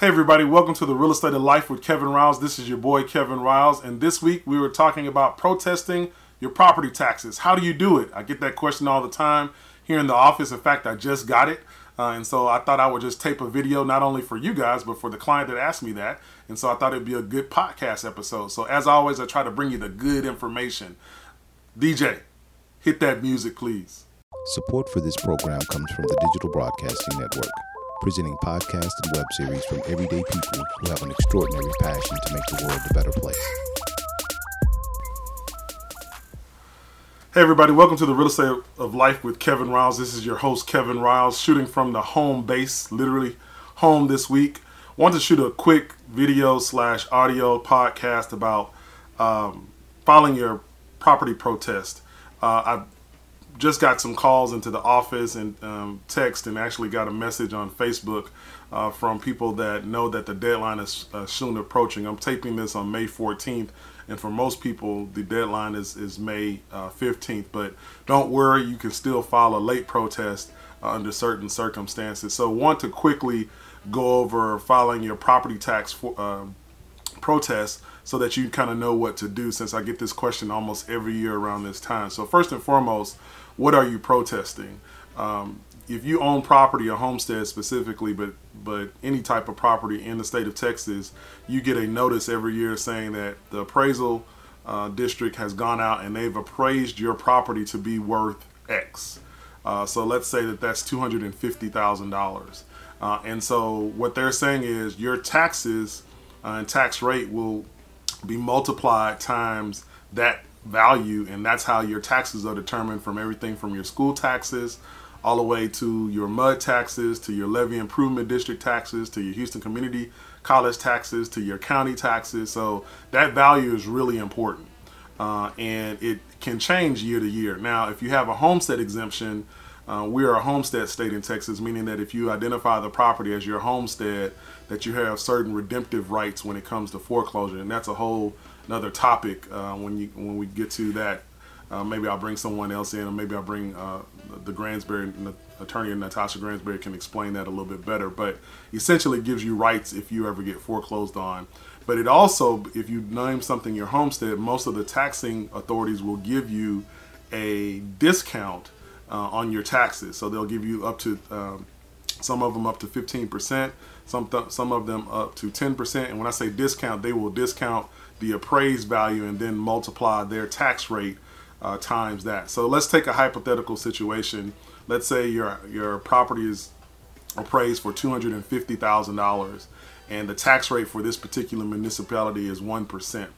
Hey everybody, welcome to the Real Estate of Life with Kevin Riles. This is your boy Kevin Riles, and this week we were talking about protesting your property taxes. How do you do it? I get that question all the time here in the office. In fact, I just got it. Uh, and so I thought I would just tape a video not only for you guys, but for the client that asked me that. And so I thought it'd be a good podcast episode. So as always, I try to bring you the good information. DJ, hit that music, please. Support for this program comes from the Digital Broadcasting Network presenting podcasts and web series from everyday people who have an extraordinary passion to make the world a better place. Hey everybody, welcome to the Real Estate of Life with Kevin Riles. This is your host Kevin Riles, shooting from the home base, literally home this week. Want to shoot a quick video slash audio podcast about um, filing your property protest. Uh, I just got some calls into the office and um, text and actually got a message on Facebook uh, from people that know that the deadline is uh, soon approaching. I'm taping this on May 14th, and for most people, the deadline is, is May uh, 15th. But don't worry, you can still file a late protest uh, under certain circumstances. So, want to quickly go over filing your property tax for, um, protest so that you kind of know what to do since I get this question almost every year around this time. So, first and foremost, what are you protesting? Um, if you own property, a homestead specifically, but but any type of property in the state of Texas, you get a notice every year saying that the appraisal uh, district has gone out and they've appraised your property to be worth X. Uh, so let's say that that's two hundred and fifty thousand uh, dollars, and so what they're saying is your taxes uh, and tax rate will be multiplied times that value, and that's how your taxes are determined from everything from your school taxes all the way to your MUD taxes, to your levee improvement district taxes, to your Houston Community College taxes, to your county taxes. So that value is really important. Uh, and it can change year to year. Now, if you have a homestead exemption, uh, we are a homestead state in Texas, meaning that if you identify the property as your homestead, that you have certain redemptive rights when it comes to foreclosure, and that's a whole another topic uh, when you when we get to that. Uh, maybe I'll bring someone else in, or maybe I'll bring uh, the Gransberry attorney Natasha Gransberry can explain that a little bit better. But essentially, gives you rights if you ever get foreclosed on. But it also, if you name something your homestead, most of the taxing authorities will give you a discount uh, on your taxes. So they'll give you up to um, some of them up to 15%, some some of them up to 10%. And when I say discount, they will discount the appraised value and then multiply their tax rate uh, times that. So let's take a hypothetical situation. Let's say your your property is appraised for two hundred and the tax rate for this particular municipality is one percent.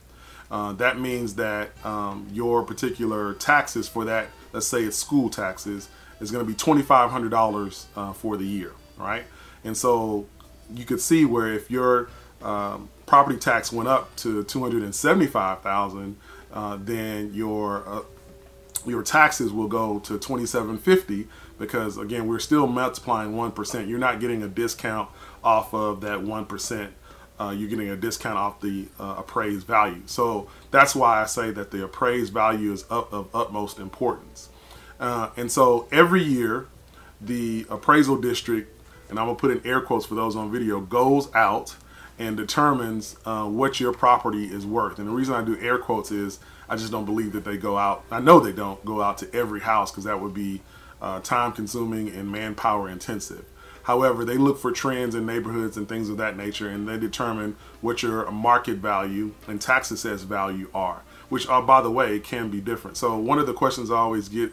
Uh, that means that um, your particular taxes for that, let's say it's school taxes, is going to be $2,500 uh, for the year, right? And so you could see where if your um, property tax went up to 275,000, uh, then your uh, your taxes will go to 2750 because again we're still multiplying 1%. You're not getting a discount off of that 1% uh, you're getting a discount off the uh, appraised value. So that's why I say that the appraised value is up, of utmost importance. Uh, and so every year, the appraisal district, and I'm gonna put in air quotes for those on video, goes out and determines uh, what your property is worth. And the reason I do air quotes is I just don't believe that they go out. I know they don't go out to every house because that would be uh, time consuming and manpower intensive. However, they look for trends in neighborhoods and things of that nature, and they determine what your market value and tax assessed value are, which, are, by the way, can be different. So, one of the questions I always get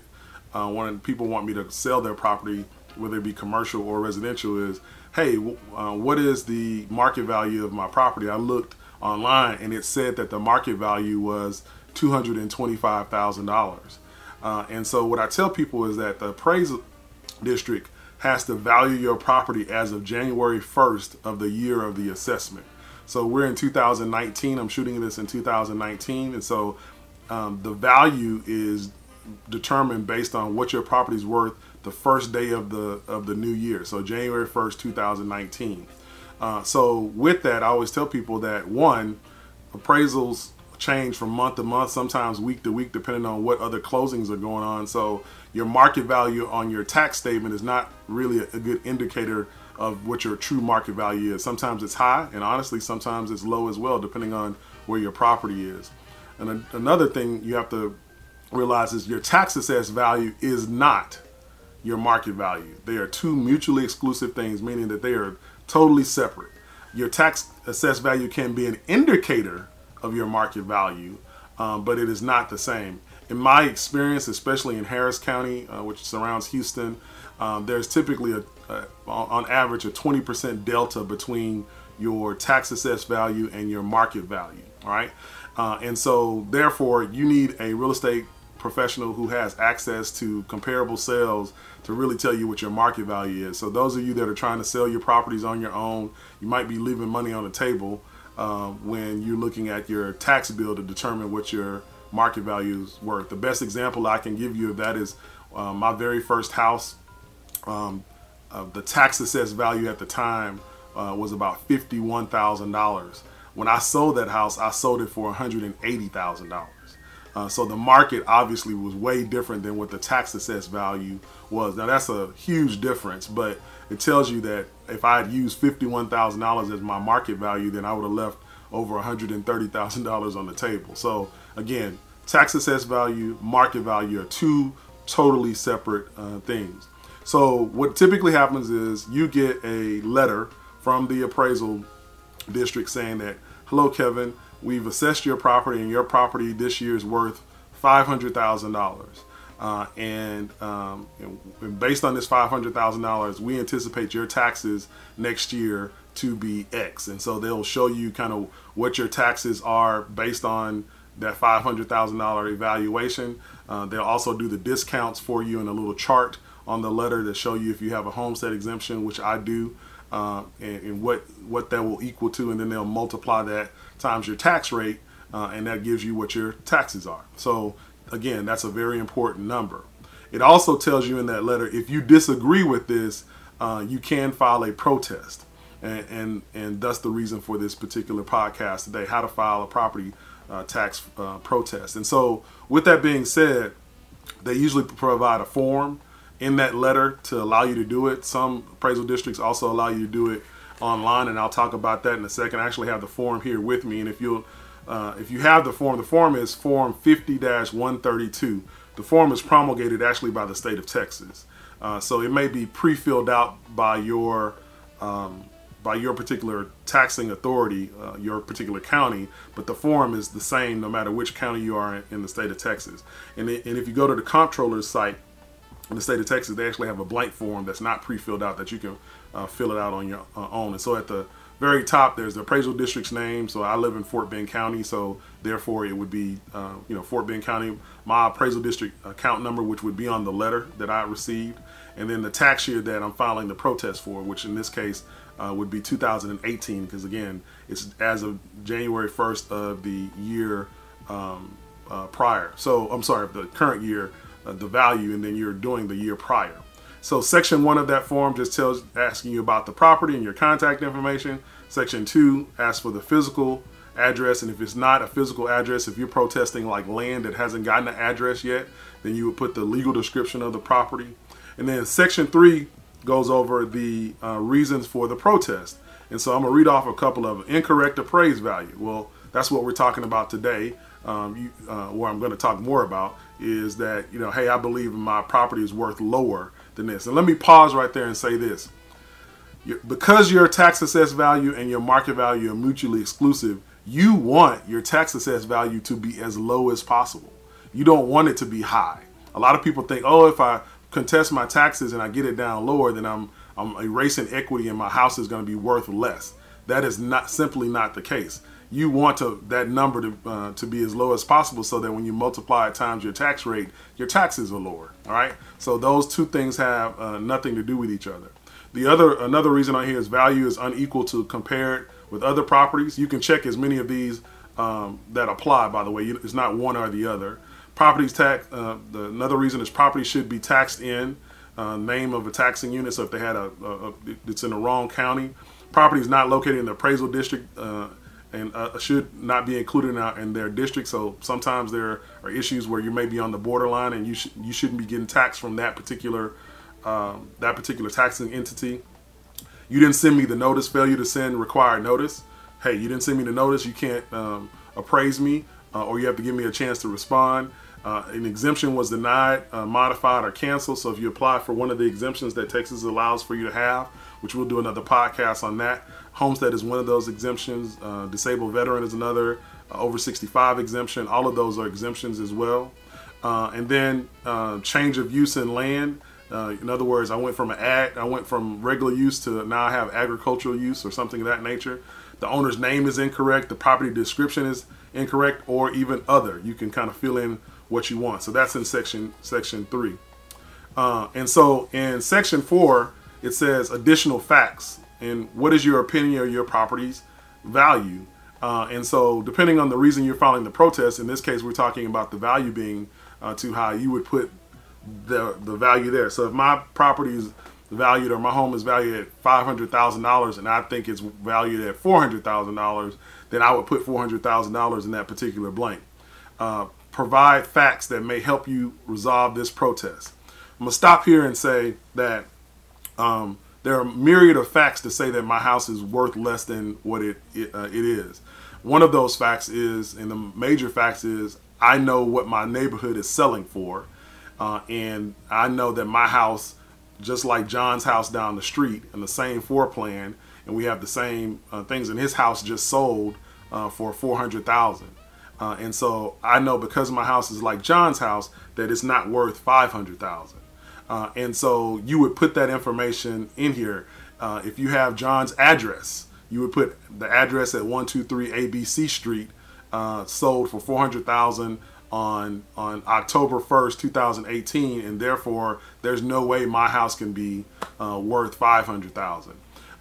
uh, when people want me to sell their property, whether it be commercial or residential, is hey, uh, what is the market value of my property? I looked online and it said that the market value was $225,000. Uh, and so, what I tell people is that the appraisal district has to value your property as of January 1st of the year of the assessment. So we're in 2019. I'm shooting this in 2019, and so um, the value is determined based on what your property is worth the first day of the of the new year. So January 1st, 2019. Uh, so with that, I always tell people that one appraisals change from month to month, sometimes week to week, depending on what other closings are going on. So your market value on your tax statement is not really a, good indicator of what your true market value is. Sometimes it's high, and honestly, sometimes it's low as well, depending on where your property is. And a, another thing you have to realize is your tax assessed value is not your market value. They are two mutually exclusive things, meaning that they are totally separate. Your tax assessed value can be an indicator of your market value, um, but it is not the same. In my experience, especially in Harris County, uh, which surrounds Houston, um, there's typically a, a, on average a 20% delta between your tax assessed value and your market value. Right, uh, and so therefore you need a real estate professional who has access to comparable sales to really tell you what your market value is. So those of you that are trying to sell your properties on your own, you might be leaving money on the table uh, when you're looking at your tax bill to determine what your market value is worth. The best example I can give you of that is uh, my very first house. Um, uh, the tax assessed value at the time uh, was about fifty-one thousand dollars. When I sold that house, I sold it for one hundred and eighty thousand dollars. Uh, so the market obviously was way different than what the tax assessed value was. Now that's a huge difference, but it tells you that if I had used fifty-one thousand dollars as my market value, then I would have left over one hundred and thirty thousand dollars on the table. So again, tax assessed value, market value are two totally separate uh, things. So what typically happens is you get a letter from the appraisal district saying that, "Hello, Kevin." we've assessed your property and your property this year is worth $500,000. Uh, and, um, and based on this $500,000, we anticipate your taxes next year to be X. And so they'll show you kind of what your taxes are based on that $500,000 evaluation. Uh, they'll also do the discounts for you in a little chart on the letter to show you if you have a homestead exemption, which I do, uh, and, and, what what that will equal to, and then they'll multiply that times your tax rate, uh, and that gives you what your taxes are. So again, that's a very important number. It also tells you in that letter if you disagree with this, uh, you can file a protest, and, and and that's the reason for this particular podcast today: how to file a property uh, tax uh, protest. And so, with that being said, they usually provide a form in that letter to allow you to do it. Some appraisal districts also allow you to do it online, and I'll talk about that in a second. I actually have the form here with me, and if you'll, uh, if you have the form, the form is Form 50-132. The form is promulgated actually by the state of Texas, uh, so it may be pre-filled out by your um, by your particular taxing authority, uh, your particular county, but the form is the same no matter which county you are in, in the state of Texas. And, it, and if you go to the comptroller's site, in the state of Texas, they actually have a blank form that's not pre-filled out that you can uh, fill it out on your uh, own. And so at the very top, there's the appraisal district's name. So I live in Fort Bend County, so therefore it would be, uh, you know, Fort Bend County, my appraisal district account number, which would be on the letter that I received, and then the tax year that I'm filing the protest for, which in this case uh, would be 2018, because again, it's as of January 1st of the year um, uh, prior. So I'm sorry, the current year uh, the value and then you're doing the year prior. So section one of that form just tells asking you about the property and your contact information. Section two asks for the physical address and if it's not a physical address, if you're protesting like land that hasn't gotten an address yet, then you would put the legal description of the property. And then section three goes over the uh, reasons for the protest. And so I'm gonna read off a couple of incorrect appraised value. Well, that's what we're talking about today. Um, you, uh, where I'm going to talk more about is that you know, hey, I believe my property is worth lower than this. And let me pause right there and say this: because your tax assessed value and your market value are mutually exclusive, you want your tax assessed value to be as low as possible. You don't want it to be high. A lot of people think, oh, if I contest my taxes and I get it down lower, then I'm I'm erasing equity and my house is going to be worth less. That is not simply not the case you want to that number to uh, to be as low as possible so that when you multiply it times your tax rate, your taxes are lower. All right. So those two things have uh, nothing to do with each other. The other another reason on here is value is unequal to compare it with other properties. You can check as many of these um, that apply. By the way, it's not one or the other. Properties tax. Uh, the, another reason is property should be taxed in uh, name of a taxing unit. So if they had a, a, a, it's in the wrong county, property is not located in the appraisal district uh, and uh, should not be included in, our, in, their district. So sometimes there are issues where you may be on the borderline and you sh- you shouldn't be getting taxed from that particular um, that particular taxing entity. you didn't send me the notice, failure to send required notice. Hey, you didn't send me the notice, you can't um, appraise me, uh, or you have to give me a chance to respond. Uh, an exemption was denied, uh, modified, or canceled. So if you apply for one of the exemptions that Texas allows for you to have, which we'll do another podcast on that, homestead is one of those exemptions. Uh, disabled veteran is another. Uh, over 65 exemption. All of those are exemptions as well. Uh, and then uh, change of use in land. in other words, I went from an ag, I went from regular use to now I have agricultural use or something of that nature. The owner's name is incorrect. The property description is incorrect, or even other. You can kind of fill in what you want. So that's in section section three. Uh, and so in section four, it says additional facts and what is your opinion of your property's value. Uh, and so depending on the reason you're filing the protest, in this case, we're talking about the value being uh, too high. You would put the the value there. So if my property is valued or my home is valued at five hundred thousand dollars and I think it's valued at four hundred thousand dollars, then I would put four hundred thousand dollars in that particular blank. Uh, provide facts that may help you resolve this protest. I'm gonna stop here and say that um, there are myriad of facts to say that my house is worth less than what it it, uh, it is. One of those facts is, and the major facts is, I know what my neighborhood is selling for, uh, and I know that my house, just like John's house down the street, and the same floor plan, and we have the same uh, things, in his house just sold uh, for four hundred thousand. Uh, and so I know because my house is like John's house that it's not worth five hundred thousand. Uh, and so you would put that information in here. Uh, if you have John's address, you would put the address at one two three ABC Street, uh, sold for four hundred thousand on on October first, two thousand eighteen, and therefore there's no way my house can be uh, worth five hundred thousand.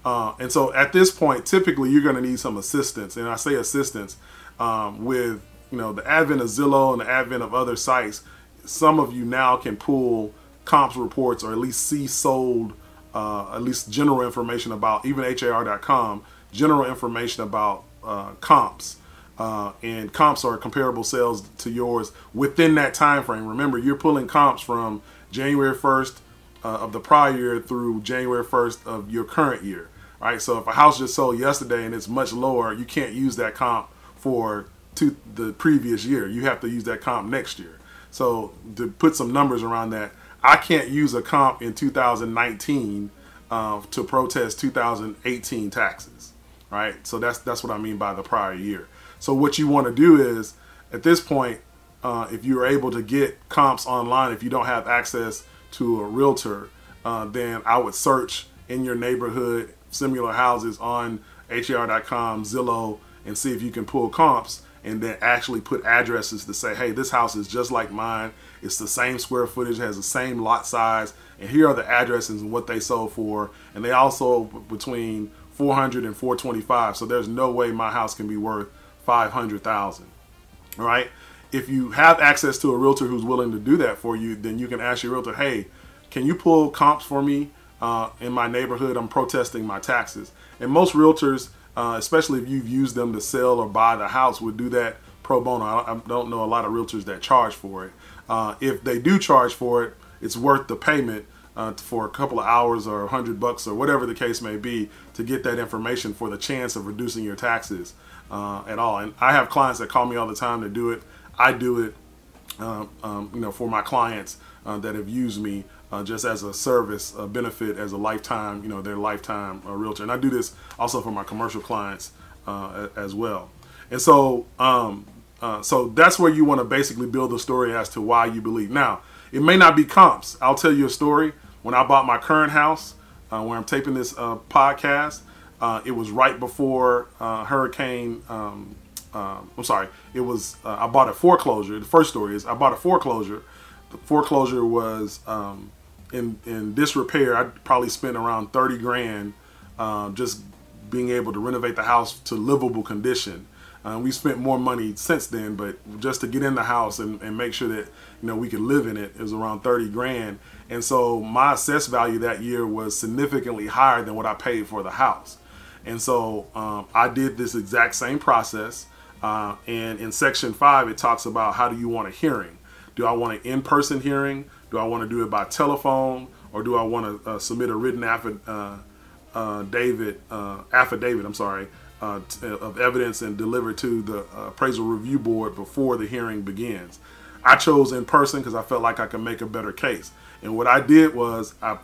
Uh, and so at this point, typically you're going to need some assistance, and I say assistance um, with you know the advent of Zillow and the advent of other sites, some of you now can pull comps reports or at least see sold, uh, at least general information about even HAR.com, general information about uh, comps. Uh, and comps are comparable sales to yours within that time frame. Remember, you're pulling comps from January 1st uh, of the prior year through January 1st of your current year. Right. So if a house just sold yesterday and it's much lower, you can't use that comp for to the previous year. You have to use that comp next year. So to put some numbers around that, I can't use a comp in 2019 uh, to protest 2018 taxes. Right. So that's that's what I mean by the prior year. So what you want to do is at this point, uh, if you're able to get comps online, if you don't have access to a realtor, uh, then I would search in your neighborhood similar houses on HAR.com, Zillow, and see if you can pull comps and then actually put addresses to say, hey, this house is just like mine. It's the same square footage, has the same lot size, and here are the addresses and what they sold for. And they also between 400 and 425. So there's no way my house can be worth 500,000. All right. If you have access to a realtor who's willing to do that for you, then you can ask your realtor, hey, can you pull comps for me uh, in my neighborhood? I'm protesting my taxes. And most realtors uh, especially if you've used them to sell or buy the house, would do that pro bono. I, don't know a lot of realtors that charge for it. Uh, if they do charge for it, it's worth the payment uh, for a couple of hours or a hundred bucks or whatever the case may be to get that information for the chance of reducing your taxes uh, at all. And I have clients that call me all the time to do it. I do it, um, um, you know, for my clients uh, that have used me uh, just as a service, a benefit as a lifetime, you know, their lifetime uh, realtor. And I do this also for my commercial clients uh, as well. And so, um, uh, so that's where you want to basically build the story as to why you believe. Now, it may not be comps. I'll tell you a story. When I bought my current house, uh, where I'm taping this uh, podcast, it was right before Hurricane. Um, I'm sorry. It was I bought a foreclosure. The first story is I bought a foreclosure. The foreclosure was um, in in disrepair, I probably spent around thirty grand um, just being able to renovate the house to livable condition. Uh, we spent more money since then, but just to get in the house and, and make sure that you know we could live in it, it was around thirty grand. And so my assessed value that year was significantly higher than what I paid for the house. And so um, I did this exact same process. Uh, and in section five, it talks about how do you want a hearing? Do I want an in-person hearing? Do I want to do it by telephone or do I want to uh, submit a written affidavit? Uh, uh, David uh, affidavit. I'm sorry. Of evidence and deliver to the appraisal review board before the hearing begins. I chose in person because I felt like I could make a better case. And what I did was I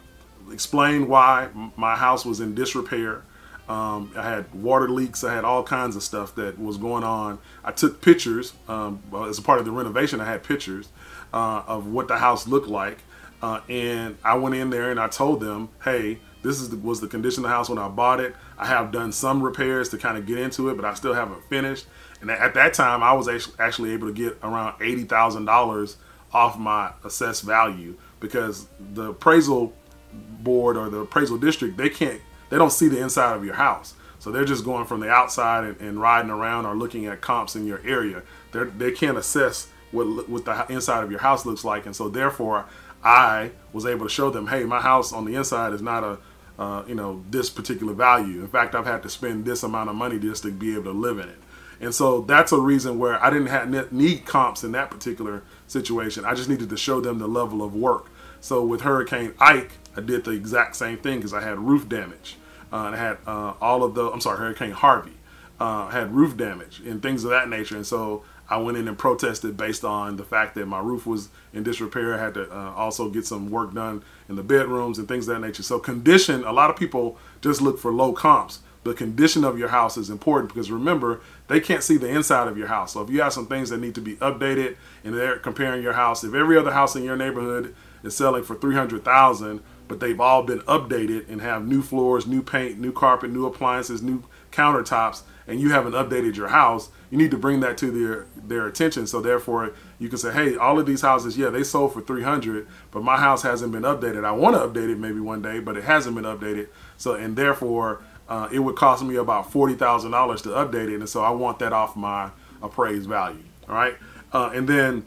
explained why my house was in disrepair. Um, I had water leaks. I had all kinds of stuff that was going on. I took pictures um, well, as a part of the renovation. I had pictures uh, of what the house looked like, uh, and I went in there and I told them, "Hey, this is the, was the condition of the house when I bought it. I have done some repairs to kind of get into it, but I still haven't finished. And at that time, I was actually able to get around eighty thousand dollars off my assessed value because the appraisal board or the appraisal district they can't they don't see the inside of your house. So they're just going from the outside and, and riding around or looking at comps in your area. They they can't assess what what the inside of your house looks like, and so therefore I was able to show them, hey, my house on the inside is not a uh, you know this particular value. In fact, I've had to spend this amount of money just to be able to live in it. And so that's a reason where I didn't have need comps in that particular situation. I just needed to show them the level of work. So with Hurricane Ike, I did the exact same thing because I had roof damage. Uh, and I had uh, all of the, I'm sorry, Hurricane Harvey. Uh, had roof damage and things of that nature. And so I went in and protested based on the fact that my roof was in disrepair. I had to uh, also get some work done in the bedrooms and things of that nature. So condition, a lot of people just look for low comps. The condition of your house is important because remember, they can't see the inside of your house. So if you have some things that need to be updated and they're comparing your house, if every other house in your neighborhood is selling for 300,000, but they've all been updated and have new floors, new paint, new carpet, new appliances, new countertops, and you haven't updated your house, you need to bring that to their their attention. So therefore, you can say, hey, all of these houses, yeah, they sold for 300, but my house hasn't been updated. I want to update it maybe one day, but it hasn't been updated. So and therefore, uh, it would cost me about forty thousand dollars to update it, and so I want that off my appraised value. All right, uh, and then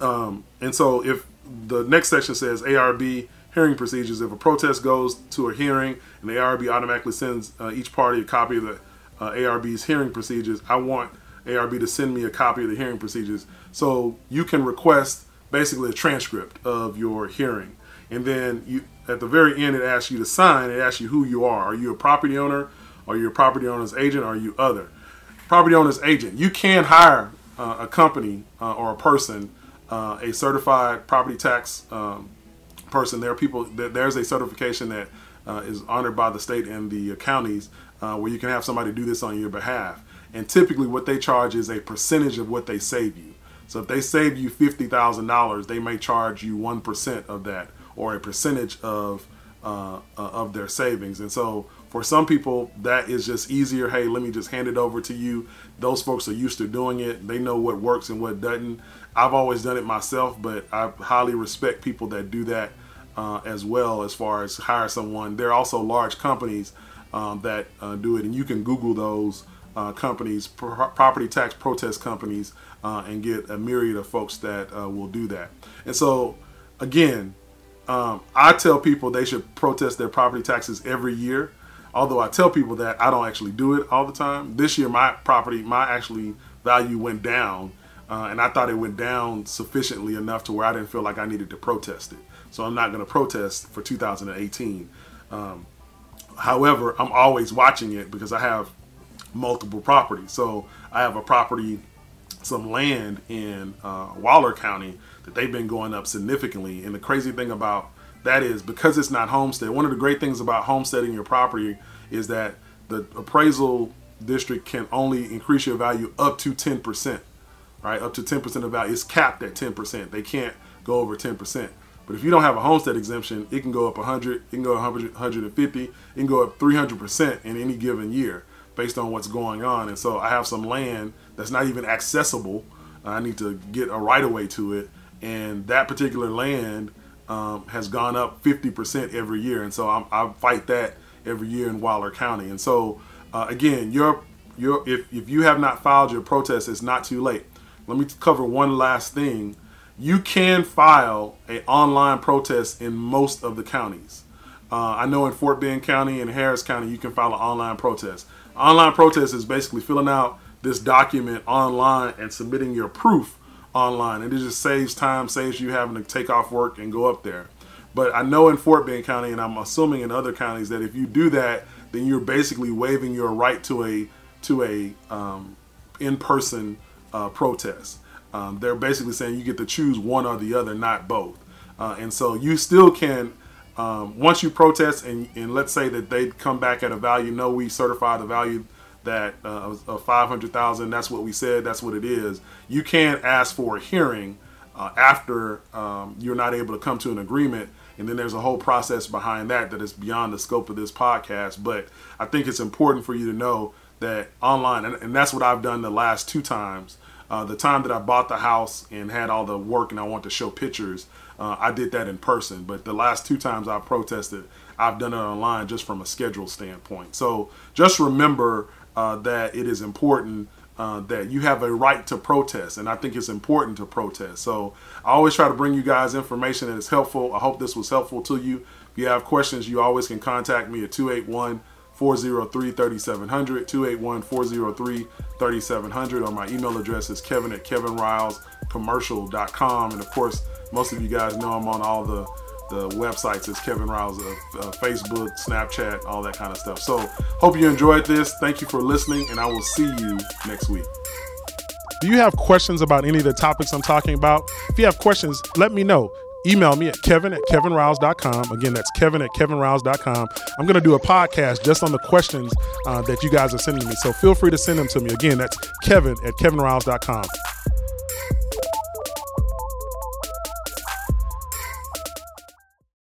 um, and so if the next section says ARB hearing procedures, if a protest goes to a hearing and the ARB automatically sends uh, each party a copy of the uh, ARB's hearing procedures, I want ARB to send me a copy of the hearing procedures. So you can request basically a transcript of your hearing. And then you at the very end it asks you to sign, it asks you who you are. Are you a property owner? Are you a property owner's agent? Are you other? Property owner's agent. You can hire uh, a company uh, or a person, uh, a certified property tax um, person. There are people, that there's a certification that uh, is honored by the state and the counties uh, where you can have somebody do this on your behalf. And typically, what they charge is a percentage of what they save you. So if they save you fifty thousand dollars, they may charge you one percent of that, or a percentage of uh, uh, of their savings. And so for some people, that is just easier. Hey, let me just hand it over to you. Those folks are used to doing it. They know what works and what doesn't. I've always done it myself, but I highly respect people that do that uh, as well. As far as hire someone, there are also large companies um, that uh, do it, and you can Google those uh, companies, pro- property tax protest companies, uh, and get a myriad of folks that uh, will do that. And so, again, um, I tell people they should protest their property taxes every year. Although I tell people that I don't actually do it all the time. This year, my property, my actually value went down, uh, and I thought it went down sufficiently enough to where I didn't feel like I needed to protest it. So I'm not going to protest for 2018. Um, however, I'm always watching it because I have multiple properties. So I have a property, some land in uh, Waller County that they've been going up significantly. And the crazy thing about that is because it's not homestead. One of the great things about homesteading your property is that the appraisal district can only increase your value up to 10%, right? Up to 10% of value. It's capped at 10%. They can't go over 10%. But if you don't have a homestead exemption, it can go up 100, it can go 100, 150, it can go up 300% in any given year based on what's going on. And so I have some land that's not even accessible. I need to get a right of way to it. And that particular land um, has gone up 50% every year. And so I'm, i fight that every year in Waller County. And so, uh, again, your, your, if, if you have not filed your protest, it's not too late. Let me cover one last thing. You can file an online protest in most of the counties. Uh, I know in Fort Bend County and Harris County, you can file an online protest. Online protest is basically filling out this document online and submitting your proof online. And it just saves time, saves you having to take off work and go up there. But I know in Fort Bend County, and I'm assuming in other counties, that if you do that, then you're basically waiving your right to a to a um, in-person uh, protest. Um, they're basically saying you get to choose one or the other, not both. Uh, and so you still can, um, once you protest, and, and let's say that they come back at a value, no, we certify the value that uh, of 500,000. That's what we said. That's what it is. You can't ask for a hearing uh, after um, you're not able to come to an agreement. And then there's a whole process behind that that is beyond the scope of this podcast. But I think it's important for you to know that online, and, and that's what I've done the last two times. Uh, the time that I bought the house and had all the work and I want to show pictures, uh, I did that in person. But the last two times I've protested, I've done it online just from a schedule standpoint. So just remember uh, that it is important uh, that you have a right to protest, and I think it's important to protest. So I always try to bring you guys information that is helpful. I hope this was helpful to you. If you have questions, you always can contact me at 281 403 3700, 281 403 3700, or my email address is kevin at kevinrilescommercial.com. And of course, most of you guys know I'm on all the the websites is Kevin Riles, uh, uh, Facebook, Snapchat, all that kind of stuff. So, hope you enjoyed this. Thank you for listening, and I will see you next week. Do you have questions about any of the topics I'm talking about? If you have questions, let me know. Email me at kevin at kevinriles.com. Again, that's kevin at kevinriles.com. I'm going to do a podcast just on the questions uh, that you guys are sending me. So feel free to send them to me. Again, that's kevin at kevinriles.com.